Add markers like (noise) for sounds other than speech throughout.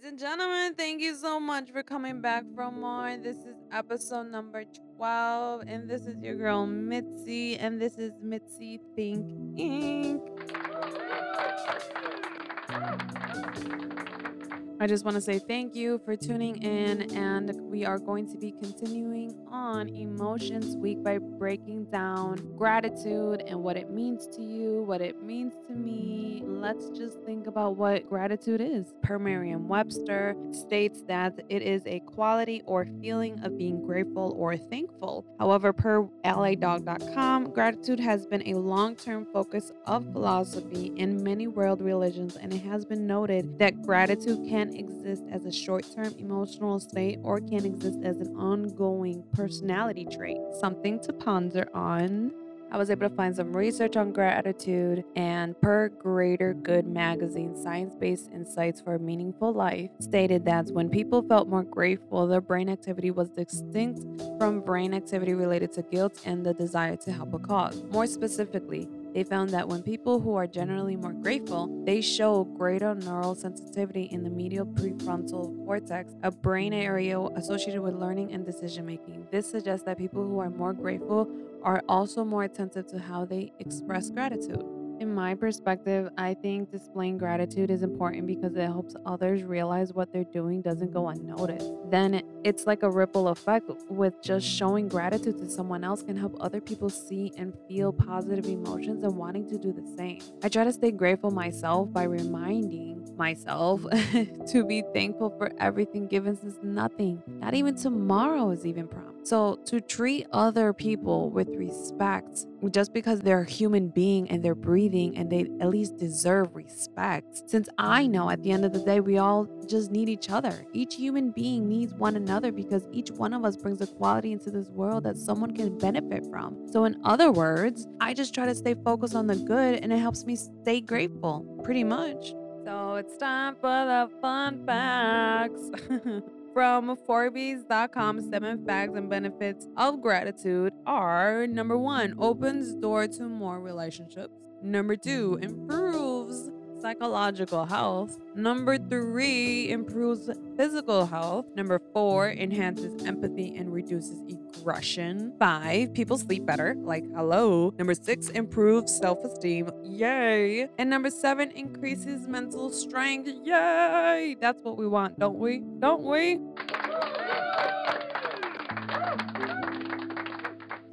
Ladies and gentlemen, thank you so much for coming back for more. This is episode number 12, and this is your girl Mitzi, and this is Mitzi Think Inc. I just want to say thank you for tuning in, and we are going to be continuing on Emotions Week by breaking down gratitude and what it means to you, what it means to me. Let's just think about what gratitude is. Per Merriam Webster states that it is a quality or feeling of being grateful or thankful. However, per LADog.com, gratitude has been a long term focus of philosophy in many world religions, and it has been noted that gratitude can exist as a short term emotional state or can exist as an ongoing personality trait. Something to ponder on. I was able to find some research on gratitude, and per Greater Good magazine, Science Based Insights for a Meaningful Life stated that when people felt more grateful, their brain activity was distinct from brain activity related to guilt and the desire to help a cause. More specifically, they found that when people who are generally more grateful, they show greater neural sensitivity in the medial prefrontal cortex, a brain area associated with learning and decision making. This suggests that people who are more grateful are also more attentive to how they express gratitude. In my perspective, I think displaying gratitude is important because it helps others realize what they're doing doesn't go unnoticed. Then it's like a ripple effect with just showing gratitude to someone else can help other people see and feel positive emotions and wanting to do the same. I try to stay grateful myself by reminding myself (laughs) to be thankful for everything given since nothing, not even tomorrow is even promised. So to treat other people with respect just because they're a human being and they're breathing and they at least deserve respect. Since I know at the end of the day, we all just need each other. Each human being needs one another because each one of us brings a quality into this world that someone can benefit from. So, in other words, I just try to stay focused on the good and it helps me stay grateful, pretty much. So, it's time for the fun facts. (laughs) From Forbes.com, seven facts and benefits of gratitude are number one, opens door to more relationships. Number two, improves psychological health. Number three, improves physical health. Number four, enhances empathy and reduces aggression. Five, people sleep better. Like, hello. Number six, improves self esteem. Yay. And number seven, increases mental strength. Yay. That's what we want, don't we? Don't we?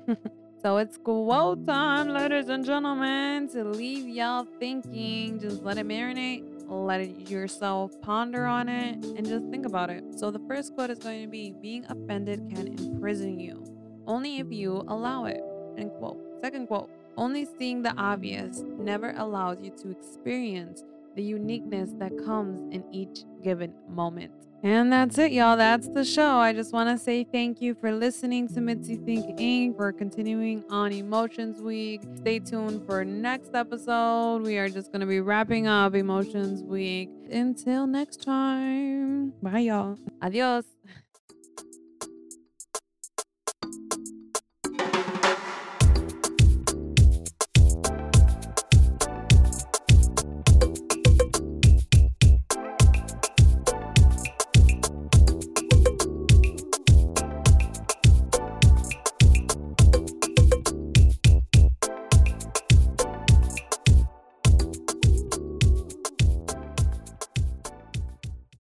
(laughs) So it's quote time, ladies and gentlemen, to leave y'all thinking. Just let it marinate, let it yourself ponder on it, and just think about it. So the first quote is going to be Being offended can imprison you, only if you allow it. End quote. Second quote Only seeing the obvious never allows you to experience the uniqueness that comes in each given moment. And that's it, y'all. That's the show. I just want to say thank you for listening to Mitzi Think Inc. for continuing on Emotions Week. Stay tuned for next episode. We are just going to be wrapping up Emotions Week. Until next time. Bye, y'all. Adios. (laughs)